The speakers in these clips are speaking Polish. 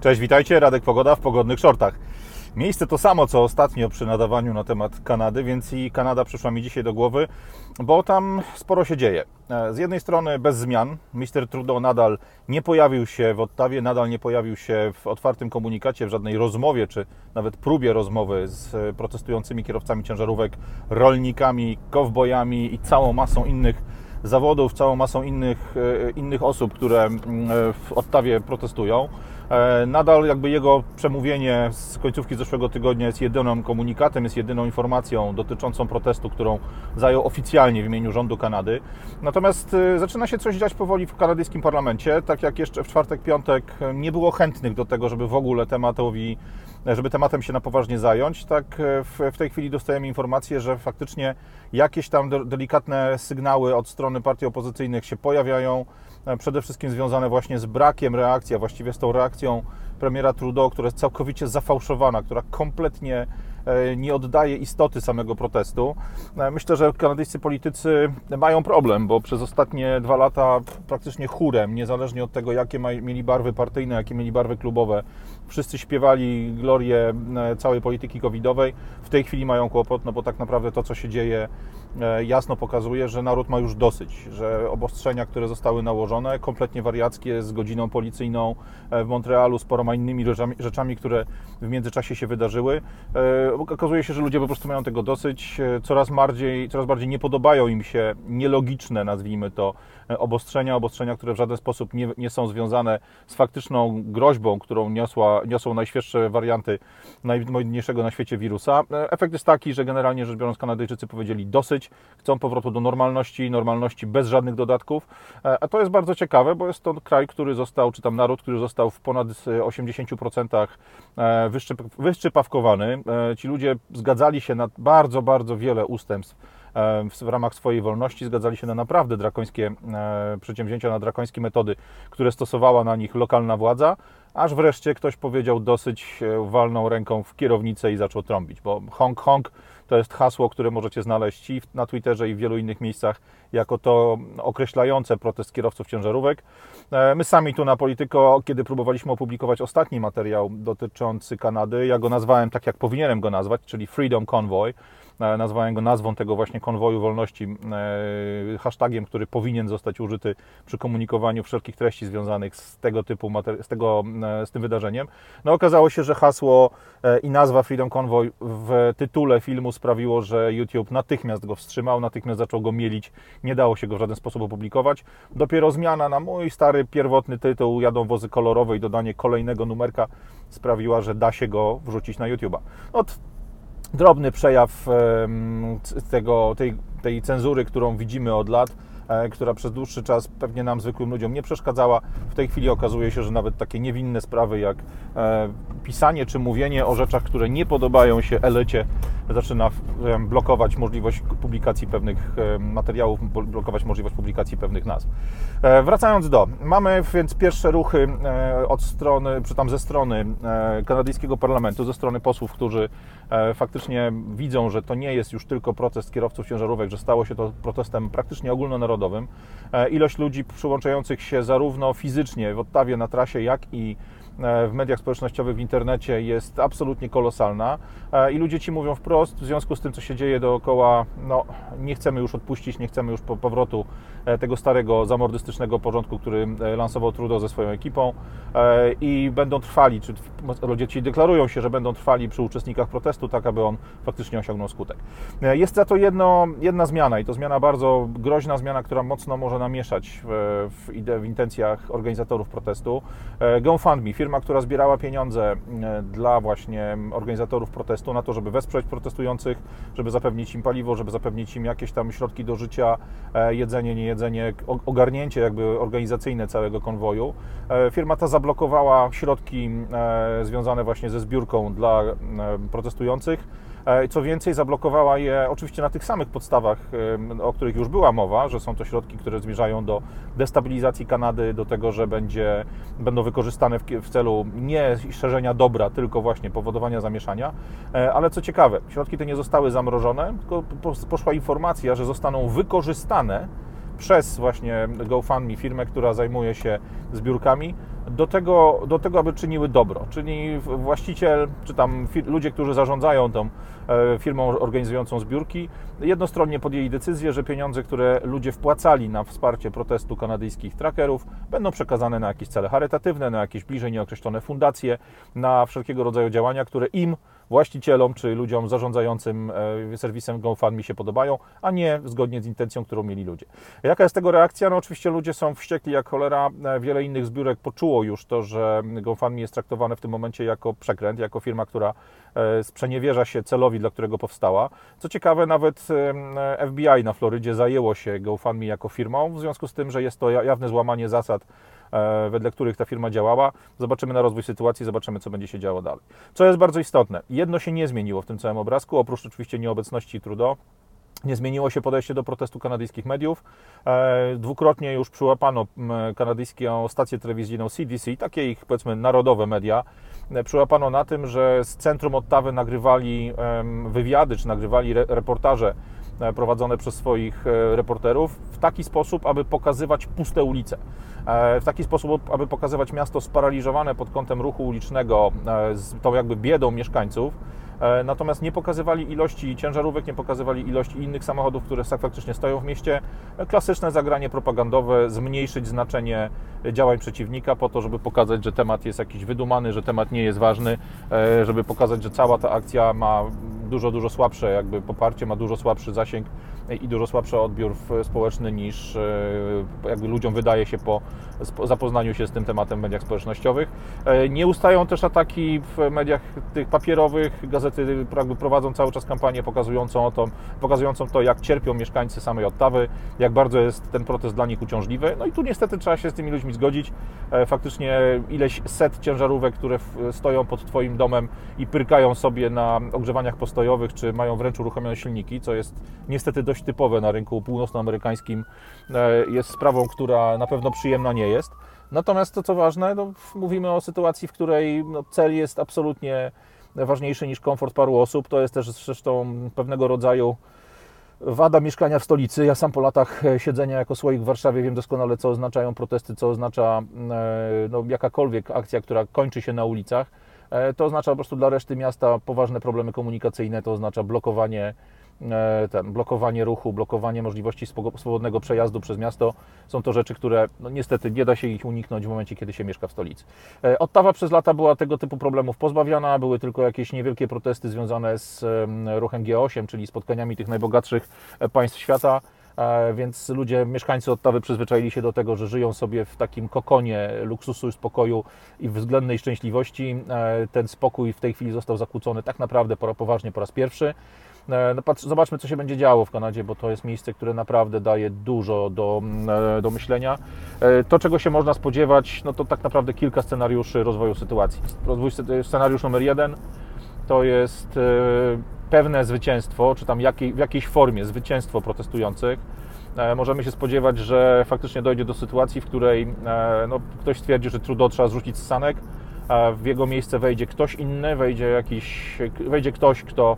Cześć, witajcie, Radek Pogoda w pogodnych shortach. Miejsce to samo, co ostatnio przy nadawaniu na temat Kanady, więc i Kanada przyszła mi dzisiaj do głowy, bo tam sporo się dzieje. E, z jednej strony bez zmian, Mr. Trudeau nadal nie pojawił się w Ottawie, nadal nie pojawił się w otwartym komunikacie, w żadnej rozmowie, czy nawet próbie rozmowy z protestującymi kierowcami ciężarówek, rolnikami, kowbojami i całą masą innych zawodów, całą masą innych, e, innych osób, które mm, w Ottawie protestują. E, nadal jakby jego przemówienie z końcówki zeszłego tygodnia jest jedyną komunikatem, jest jedyną informacją dotyczącą protestu, którą zajął oficjalnie w imieniu rządu Kanady. Natomiast e, zaczyna się coś dziać powoli w kanadyjskim parlamencie, tak jak jeszcze w czwartek, piątek nie było chętnych do tego, żeby w ogóle tematowi żeby tematem się na poważnie zająć, tak w, w tej chwili dostajemy informację, że faktycznie jakieś tam delikatne sygnały od strony partii opozycyjnych się pojawiają, e, przede wszystkim związane właśnie z brakiem reakcji, a właściwie z tą reakcją premiera Trudeau, która jest całkowicie zafałszowana, która kompletnie e, nie oddaje istoty samego protestu. E, myślę, że kanadyjscy politycy mają problem, bo przez ostatnie dwa lata praktycznie chórem, niezależnie od tego, jakie mieli barwy partyjne, jakie mieli barwy klubowe, wszyscy śpiewali glorię e, całej polityki covidowej. W tej chwili mają kłopot, no bo tak naprawdę to, co się dzieje, jasno pokazuje, że naród ma już dosyć, że obostrzenia, które zostały nałożone, kompletnie wariackie, z godziną policyjną w Montrealu, sporo innymi rzeczami, które w międzyczasie się wydarzyły. E, okazuje się, że ludzie po prostu mają tego dosyć. E, coraz bardziej, coraz bardziej nie podobają im się nielogiczne, nazwijmy to, e, obostrzenia, obostrzenia, które w żaden sposób nie, nie są związane z faktyczną groźbą, którą niosła, niosą najświeższe warianty najmodniejszego na świecie wirusa. Efekt jest taki, że generalnie rzecz biorąc Kanadyjczycy powiedzieli dosyć, chcą powrotu do normalności, normalności bez żadnych dodatków, a to jest bardzo ciekawe, bo jest to kraj, który został, czy tam naród, który został w ponad 80% e, wyszczypawkowany. E, ci ludzie zgadzali się na bardzo, bardzo wiele ustępstw e, w ramach swojej wolności, zgadzali się na naprawdę drakońskie przedsięwzięcia, na drakońskie metody, które stosowała na nich lokalna władza, aż wreszcie ktoś powiedział dosyć walną ręką w kierownicę i zaczął trąbić, bo honk honk to jest hasło, które możecie znaleźć i na Twitterze i w wielu innych miejscach jako to określające protest kierowców ciężarówek. E, my sami tu na Polityko, kiedy próbowaliśmy opublikować ostatni materiał dotyczący Kanady, ja go nazwałem tak, jak powinienem go nazwać, czyli Freedom Convoy, E, nazwałem go nazwą tego właśnie konwoju wolności, e, hashtagiem, który powinien zostać użyty przy komunikowaniu wszelkich treści związanych z tego typu, z, tego, e, z tym wydarzeniem. No okazało się, że hasło i nazwa Freedom Convoy w tytule filmu sprawiło, że YouTube natychmiast go wstrzymał, natychmiast zaczął go mielić, nie dało się go w żaden sposób opublikować. Dopiero zmiana na mój stary, pierwotny tytuł Jadą wozy kolorowe i dodanie kolejnego numerka sprawiła, że da się go wrzucić na YouTube'a. No, drobny przejaw tego, tej, tej cenzury, którą widzimy od lat E, która przez dłuższy czas pewnie nam, zwykłym ludziom, nie przeszkadzała. W tej chwili okazuje się, że nawet takie niewinne sprawy jak e, pisanie czy mówienie o rzeczach, które nie podobają się elecie, zaczyna blokować możliwość publikacji pewnych e, materiałów, blokować możliwość publikacji pewnych nazw. Wracając do, mamy więc pierwsze ruchy od strony, czy tam ze strony kanadyjskiego parlamentu, ze strony posłów, którzy faktycznie widzą, że to nie jest już tylko protest kierowców ciężarówek, że stało się to protestem praktycznie ogólnonarodowym, narodowym. E, ilość ludzi przyłączających się zarówno fizycznie w Ottawie na trasie, jak i w mediach społecznościowych, w internecie jest absolutnie kolosalna e, i ludzie ci mówią wprost, w związku z tym, co się dzieje dookoła, no nie chcemy już odpuścić, nie chcemy już powrotu tego starego, zamordystycznego porządku, który lansował Trudeau ze swoją ekipą i będą trwali, czy ludzie ci deklarują się, że będą trwali przy uczestnikach protestu, tak aby on faktycznie osiągnął skutek. Jest za to jedno, jedna zmiana i to zmiana bardzo groźna, zmiana, która mocno może namieszać w, w, w intencjach organizatorów protestu. E, GoFundMe, firma, która zbierała pieniądze e, dla właśnie organizatorów protestu na to, żeby wesprzeć protestujących, żeby zapewnić im paliwo, żeby zapewnić im jakieś tam środki do życia, e, jedzenie, niejedzenie, ogarnięcie jakby organizacyjne całego konwoju. Firma ta zablokowała środki związane właśnie ze zbiórką dla protestujących E, co więcej, zablokowała je oczywiście na tych samych podstawach, o których już była mowa, że są to środki, które zmierzają do destabilizacji Kanady, do tego, że będzie, będą wykorzystane w, w celu nie szerzenia dobra, tylko właśnie powodowania zamieszania. E, ale co ciekawe, środki te nie zostały zamrożone, tylko poszła informacja, że zostaną wykorzystane przez właśnie GoFundMe, firmę, która zajmuje się zbiórkami, do tego, do tego, aby czyniły dobro. Czyli właściciel, czy tam ludzie, którzy zarządzają tą firmą organizującą zbiórki, jednostronnie podjęli decyzję, że pieniądze, które ludzie wpłacali na wsparcie protestu kanadyjskich trackerów, będą przekazane na jakieś cele charytatywne, na jakieś bliżej nieokreślone fundacje, na wszelkiego rodzaju działania, które im właścicielom czy ludziom zarządzającym e, serwisem GoFundMe się podobają, a nie zgodnie z intencją, którą mieli ludzie. Jaka jest tego reakcja? No oczywiście ludzie są wściekli jak cholera. E, wiele innych zbiórek poczuło już to, że GoFundMe jest traktowane w tym momencie jako przekręt, jako firma, która e, sprzeniewierza się celowi, dla którego powstała. Co ciekawe, nawet FBI na Florydzie zajęło się GoFundMe jako firmą, w związku z tym, że jest to jawne złamanie zasad E, wedle których ta firma działała. Zobaczymy na rozwój sytuacji, zobaczymy, co będzie się działo dalej. Co jest bardzo istotne, jedno się nie zmieniło w tym całym obrazku, oprócz oczywiście nieobecności Trudeau. Nie zmieniło się podejście do protestu kanadyjskich mediów. E, dwukrotnie już przyłapano kanadyjską stację telewizyjną CDC, takie ich powiedzmy narodowe media. E, przyłapano na tym, że z centrum Ottawy nagrywali wywiady czy nagrywali reportaże E, prowadzone przez swoich reporterów w taki sposób, aby pokazywać puste ulice. W taki sposób, aby pokazywać miasto sparaliżowane pod kątem ruchu ulicznego, z tą jakby biedą mieszkańców natomiast nie pokazywali ilości ciężarówek, nie pokazywali ilości innych samochodów, które faktycznie stoją w mieście. E, klasyczne zagranie propagandowe, zmniejszyć znaczenie działań przeciwnika po to, żeby pokazać, że temat jest jakiś wydumany, że temat nie jest ważny, e, żeby pokazać, że cała ta akcja ma dużo, dużo słabsze jakby poparcie, ma dużo słabszy zasięg i dużo słabszy odbiór społeczny niż jakby ludziom wydaje się po zapoznaniu się z tym tematem w mediach społecznościowych. Nie ustają też ataki w mediach tych papierowych, gazety jakby prowadzą cały czas kampanię pokazującą to, pokazującą to, jak cierpią mieszkańcy samej Ottawy, jak bardzo jest ten protest dla nich uciążliwy. No i tu niestety trzeba się z tymi ludźmi zgodzić. E, faktycznie ileś set ciężarówek, które stoją pod Twoim domem i pyrkają sobie na ogrzewaniach postojowych, czy mają wręcz uruchomione silniki, co jest niestety dość typowe na rynku północnoamerykańskim, e, jest sprawą, która na pewno przyjemna nie jest. Natomiast to, co ważne, no, mówimy o sytuacji, w której no, cel jest absolutnie ważniejszy niż komfort paru osób. To jest też zresztą pewnego rodzaju wada mieszkania w stolicy. Ja sam po latach e, siedzenia jako słoik w Warszawie wiem doskonale, co oznaczają protesty, co oznacza e, no, jakakolwiek akcja, która kończy się na ulicach. To oznacza po prostu dla reszty miasta poważne problemy komunikacyjne, to oznacza blokowanie ten, blokowanie ruchu, blokowanie możliwości swobodnego przejazdu przez miasto są to rzeczy, które no, niestety nie da się ich uniknąć w momencie, kiedy się mieszka w stolicy. E, Ottawa przez lata była tego typu problemów pozbawiana, były tylko jakieś niewielkie protesty związane z ruchem G8, czyli spotkaniami tych najbogatszych e, państw świata więc ludzie, mieszkańcy Ottawy przyzwyczaili się do tego, że żyją sobie w takim kokonie luksusu, spokoju i względnej szczęśliwości. Ten spokój w tej chwili został zakłócony tak naprawdę poważnie po raz pierwszy. E, no patrz, zobaczmy, co się będzie działo w Kanadzie, bo to jest miejsce, które naprawdę daje dużo do, e, do myślenia. E, to, czego się można spodziewać, no to tak naprawdę kilka scenariuszy rozwoju sytuacji. Rozwój, scenariusz numer jeden to jest pewne zwycięstwo, czy tam jakiej, w jakiejś formie zwycięstwo protestujących. Możemy się spodziewać, że faktycznie dojdzie do sytuacji, w której no, ktoś stwierdzi, że Trudeau trzeba zrzucić z sanek, a w jego miejsce wejdzie ktoś inny, wejdzie, jakiś, wejdzie ktoś, kto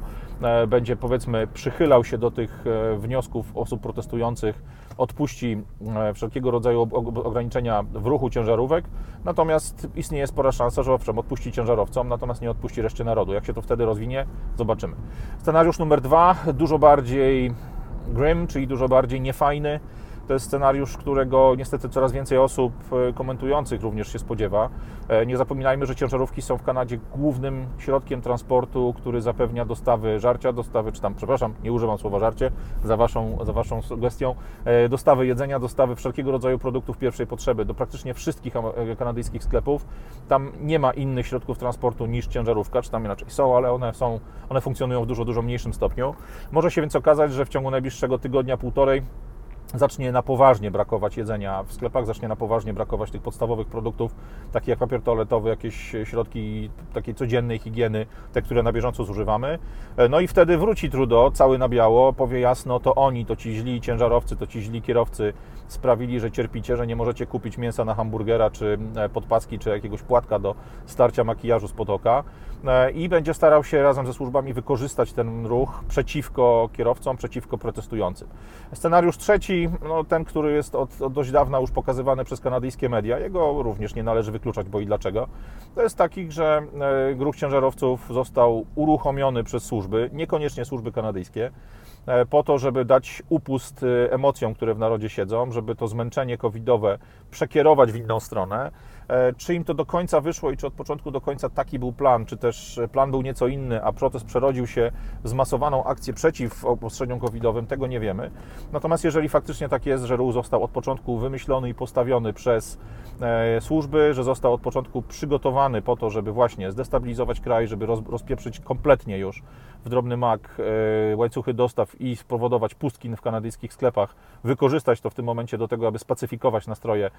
będzie powiedzmy przychylał się do tych e, wniosków osób protestujących, odpuści e, wszelkiego rodzaju ograniczenia w ruchu ciężarówek, natomiast istnieje spora szansa, że owszem, odpuści ciężarowcom, natomiast nie odpuści reszcie narodu. Jak się to wtedy rozwinie, zobaczymy. Scenariusz numer dwa, dużo bardziej grim, czyli dużo bardziej niefajny, to jest scenariusz, którego niestety coraz więcej osób e, komentujących również się spodziewa. E, nie zapominajmy, że ciężarówki są w Kanadzie głównym środkiem transportu, który zapewnia dostawy żarcia, dostawy, czy tam, przepraszam, nie używam słowa żarcie, za Waszą, za waszą sugestią, e, dostawy jedzenia, dostawy wszelkiego rodzaju produktów pierwszej potrzeby do praktycznie wszystkich kanadyjskich sklepów. Tam nie ma innych środków transportu niż ciężarówka, czy tam inaczej są, ale one są, one funkcjonują w dużo, dużo mniejszym stopniu. Może się więc okazać, że w ciągu najbliższego tygodnia, półtorej zacznie na poważnie brakować jedzenia w sklepach, zacznie na poważnie brakować tych podstawowych produktów, takich jak papier toaletowy, jakieś środki takiej codziennej higieny, te, które na bieżąco zużywamy. E, no i wtedy wróci Trudeau, cały na biało, powie jasno, to oni, to ci źli ciężarowcy, to ci źli kierowcy sprawili, że cierpicie, że nie możecie kupić mięsa na hamburgera, czy e, podpaski, czy jakiegoś płatka do starcia makijażu z potoka. E, i będzie starał się razem ze służbami wykorzystać ten ruch przeciwko kierowcom, przeciwko protestującym. Scenariusz trzeci, no, ten, który jest od, od dość dawna już pokazywany przez kanadyjskie media, jego również nie należy wykluczać, bo i dlaczego, to jest taki, że e, grup ciężarowców został uruchomiony przez służby, niekoniecznie służby kanadyjskie, po to, żeby dać upust emocjom, które w narodzie siedzą, żeby to zmęczenie covidowe przekierować w inną stronę. E, czy im to do końca wyszło i czy od początku do końca taki był plan, czy też plan był nieco inny, a protest przerodził się w zmasowaną akcję przeciw obostrzeniom covidowym, tego nie wiemy. Natomiast jeżeli faktycznie tak jest, że ruch został od początku wymyślony i postawiony przez e, służby, że został od początku przygotowany po to, żeby właśnie zdestabilizować kraj, żeby rozpieprzyć kompletnie już w drobny mak e, łańcuchy dostaw i spowodować pustki w kanadyjskich sklepach, wykorzystać to w tym momencie do tego, aby spacyfikować nastroje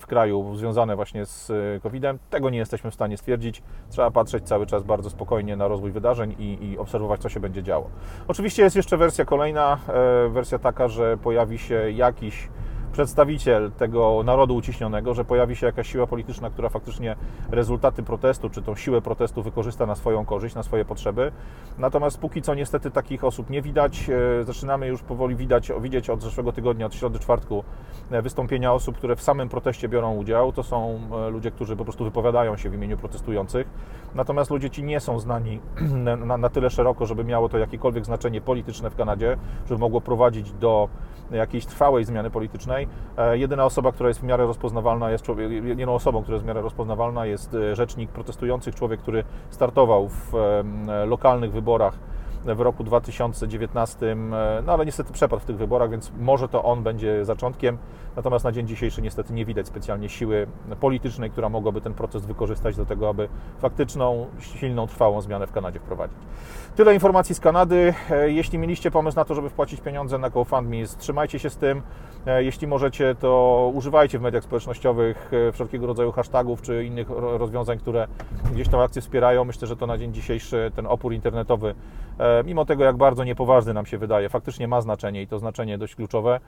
w kraju związane właśnie z e, COVID-em. Tego nie jesteśmy w stanie stwierdzić. Trzeba patrzeć cały czas bardzo spokojnie na rozwój wydarzeń i, i obserwować, co się będzie działo. Oczywiście jest jeszcze wersja kolejna, e, wersja taka, że pojawi się jakiś przedstawiciel tego narodu uciśnionego, że pojawi się jakaś siła polityczna, która faktycznie rezultaty protestu, czy tą siłę protestu wykorzysta na swoją korzyść, na swoje potrzeby. Natomiast póki co niestety takich osób nie widać. E, zaczynamy już powoli widać, widzieć od zeszłego tygodnia, od środy, czwartku e, wystąpienia osób, które w samym proteście biorą udział. To są e, ludzie, którzy po prostu wypowiadają się w imieniu protestujących. Natomiast ludzie ci nie są znani na, na tyle szeroko, żeby miało to jakiekolwiek znaczenie polityczne w Kanadzie, żeby mogło prowadzić do jakiejś trwałej zmiany politycznej. E, jedyna osoba, która jest w miarę rozpoznawalna, jest człowiek, jedyną osobą, która jest w miarę rozpoznawalna jest e, rzecznik protestujących, człowiek, który startował w lokalnych wyborach w roku 2019, e, no ale niestety przepadł w tych wyborach, więc może to on będzie zaczątkiem. Natomiast na dzień dzisiejszy niestety nie widać specjalnie siły politycznej, która mogłaby ten proces wykorzystać do tego, aby faktyczną, silną, trwałą zmianę w Kanadzie wprowadzić. Tyle informacji z Kanady. E, jeśli mieliście pomysł na to, żeby wpłacić pieniądze na GoFundMe, trzymajcie się z tym. E, jeśli możecie, to używajcie w mediach społecznościowych wszelkiego rodzaju hashtagów czy innych rozwiązań, które gdzieś tą akcję wspierają. Myślę, że to na dzień dzisiejszy ten opór internetowy mimo tego jak bardzo niepoważny nam się wydaje, faktycznie ma znaczenie i to znaczenie dość kluczowe.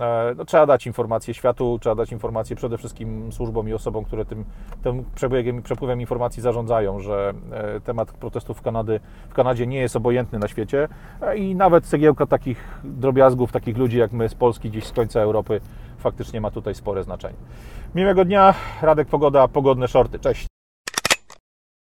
E, no, trzeba dać informacje światu, trzeba dać informacje przede wszystkim służbom i osobom, które tym, tym przebiegiem, przepływem informacji zarządzają, że e, temat protestów w, Kanady, w Kanadzie nie jest obojętny na świecie e, i nawet cegiełka takich drobiazgów, takich ludzi jak my z Polski, gdzieś z końca Europy, faktycznie ma tutaj spore znaczenie. Miłego dnia, Radek Pogoda, pogodne shorty. Cześć!